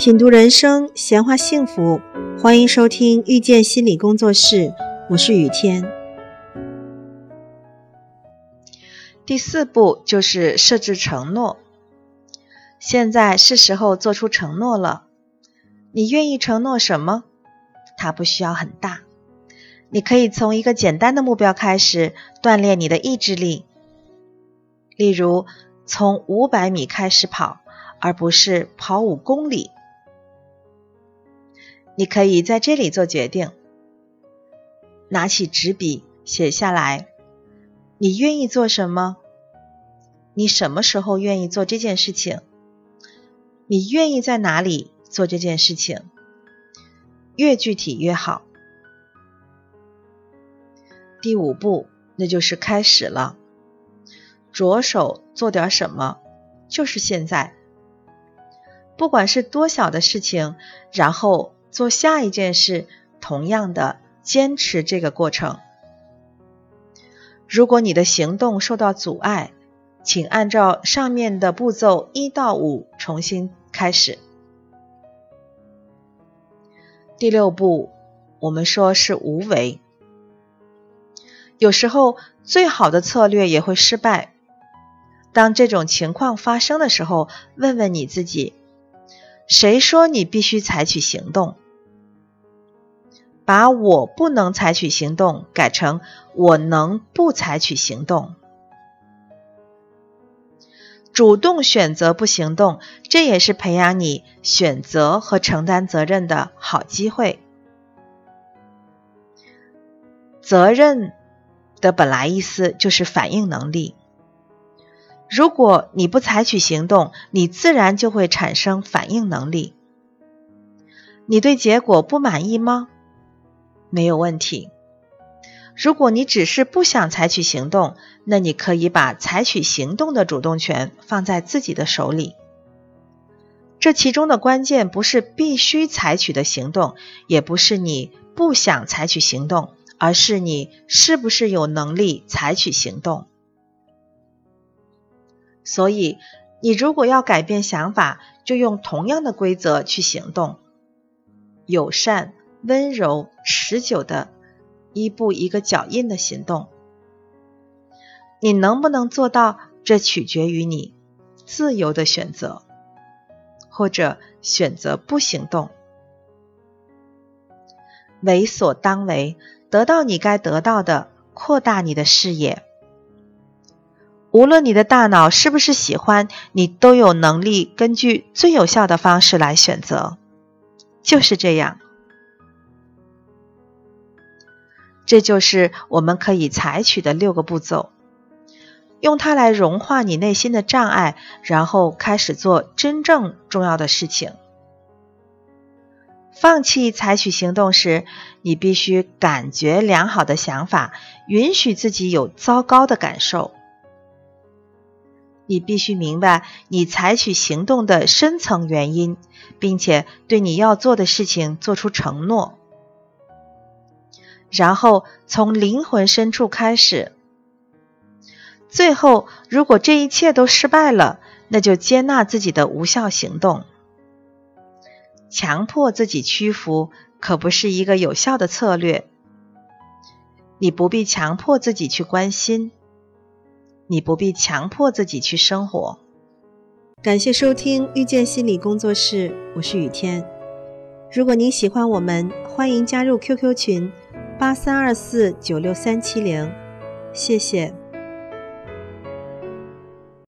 品读人生，闲话幸福，欢迎收听遇见心理工作室，我是雨天。第四步就是设置承诺。现在是时候做出承诺了。你愿意承诺什么？它不需要很大，你可以从一个简单的目标开始锻炼你的意志力。例如，从五百米开始跑，而不是跑五公里。你可以在这里做决定，拿起纸笔写下来，你愿意做什么？你什么时候愿意做这件事情？你愿意在哪里做这件事情？越具体越好。第五步，那就是开始了，着手做点什么，就是现在。不管是多小的事情，然后。做下一件事，同样的坚持这个过程。如果你的行动受到阻碍，请按照上面的步骤一到五重新开始。第六步，我们说是无为。有时候最好的策略也会失败。当这种情况发生的时候，问问你自己。谁说你必须采取行动？把我不能采取行动改成我能不采取行动。主动选择不行动，这也是培养你选择和承担责任的好机会。责任的本来意思就是反应能力。如果你不采取行动，你自然就会产生反应能力。你对结果不满意吗？没有问题。如果你只是不想采取行动，那你可以把采取行动的主动权放在自己的手里。这其中的关键不是必须采取的行动，也不是你不想采取行动，而是你是不是有能力采取行动。所以，你如果要改变想法，就用同样的规则去行动，友善、温柔、持久的一步一个脚印的行动。你能不能做到？这取决于你自由的选择，或者选择不行动。为所当为，得到你该得到的，扩大你的视野。无论你的大脑是不是喜欢，你都有能力根据最有效的方式来选择。就是这样，这就是我们可以采取的六个步骤，用它来融化你内心的障碍，然后开始做真正重要的事情。放弃采取行动时，你必须感觉良好的想法，允许自己有糟糕的感受。你必须明白你采取行动的深层原因，并且对你要做的事情做出承诺，然后从灵魂深处开始。最后，如果这一切都失败了，那就接纳自己的无效行动。强迫自己屈服可不是一个有效的策略。你不必强迫自己去关心。你不必强迫自己去生活。感谢收听遇见心理工作室，我是雨天。如果您喜欢我们，欢迎加入 QQ 群八三二四九六三七零，谢谢。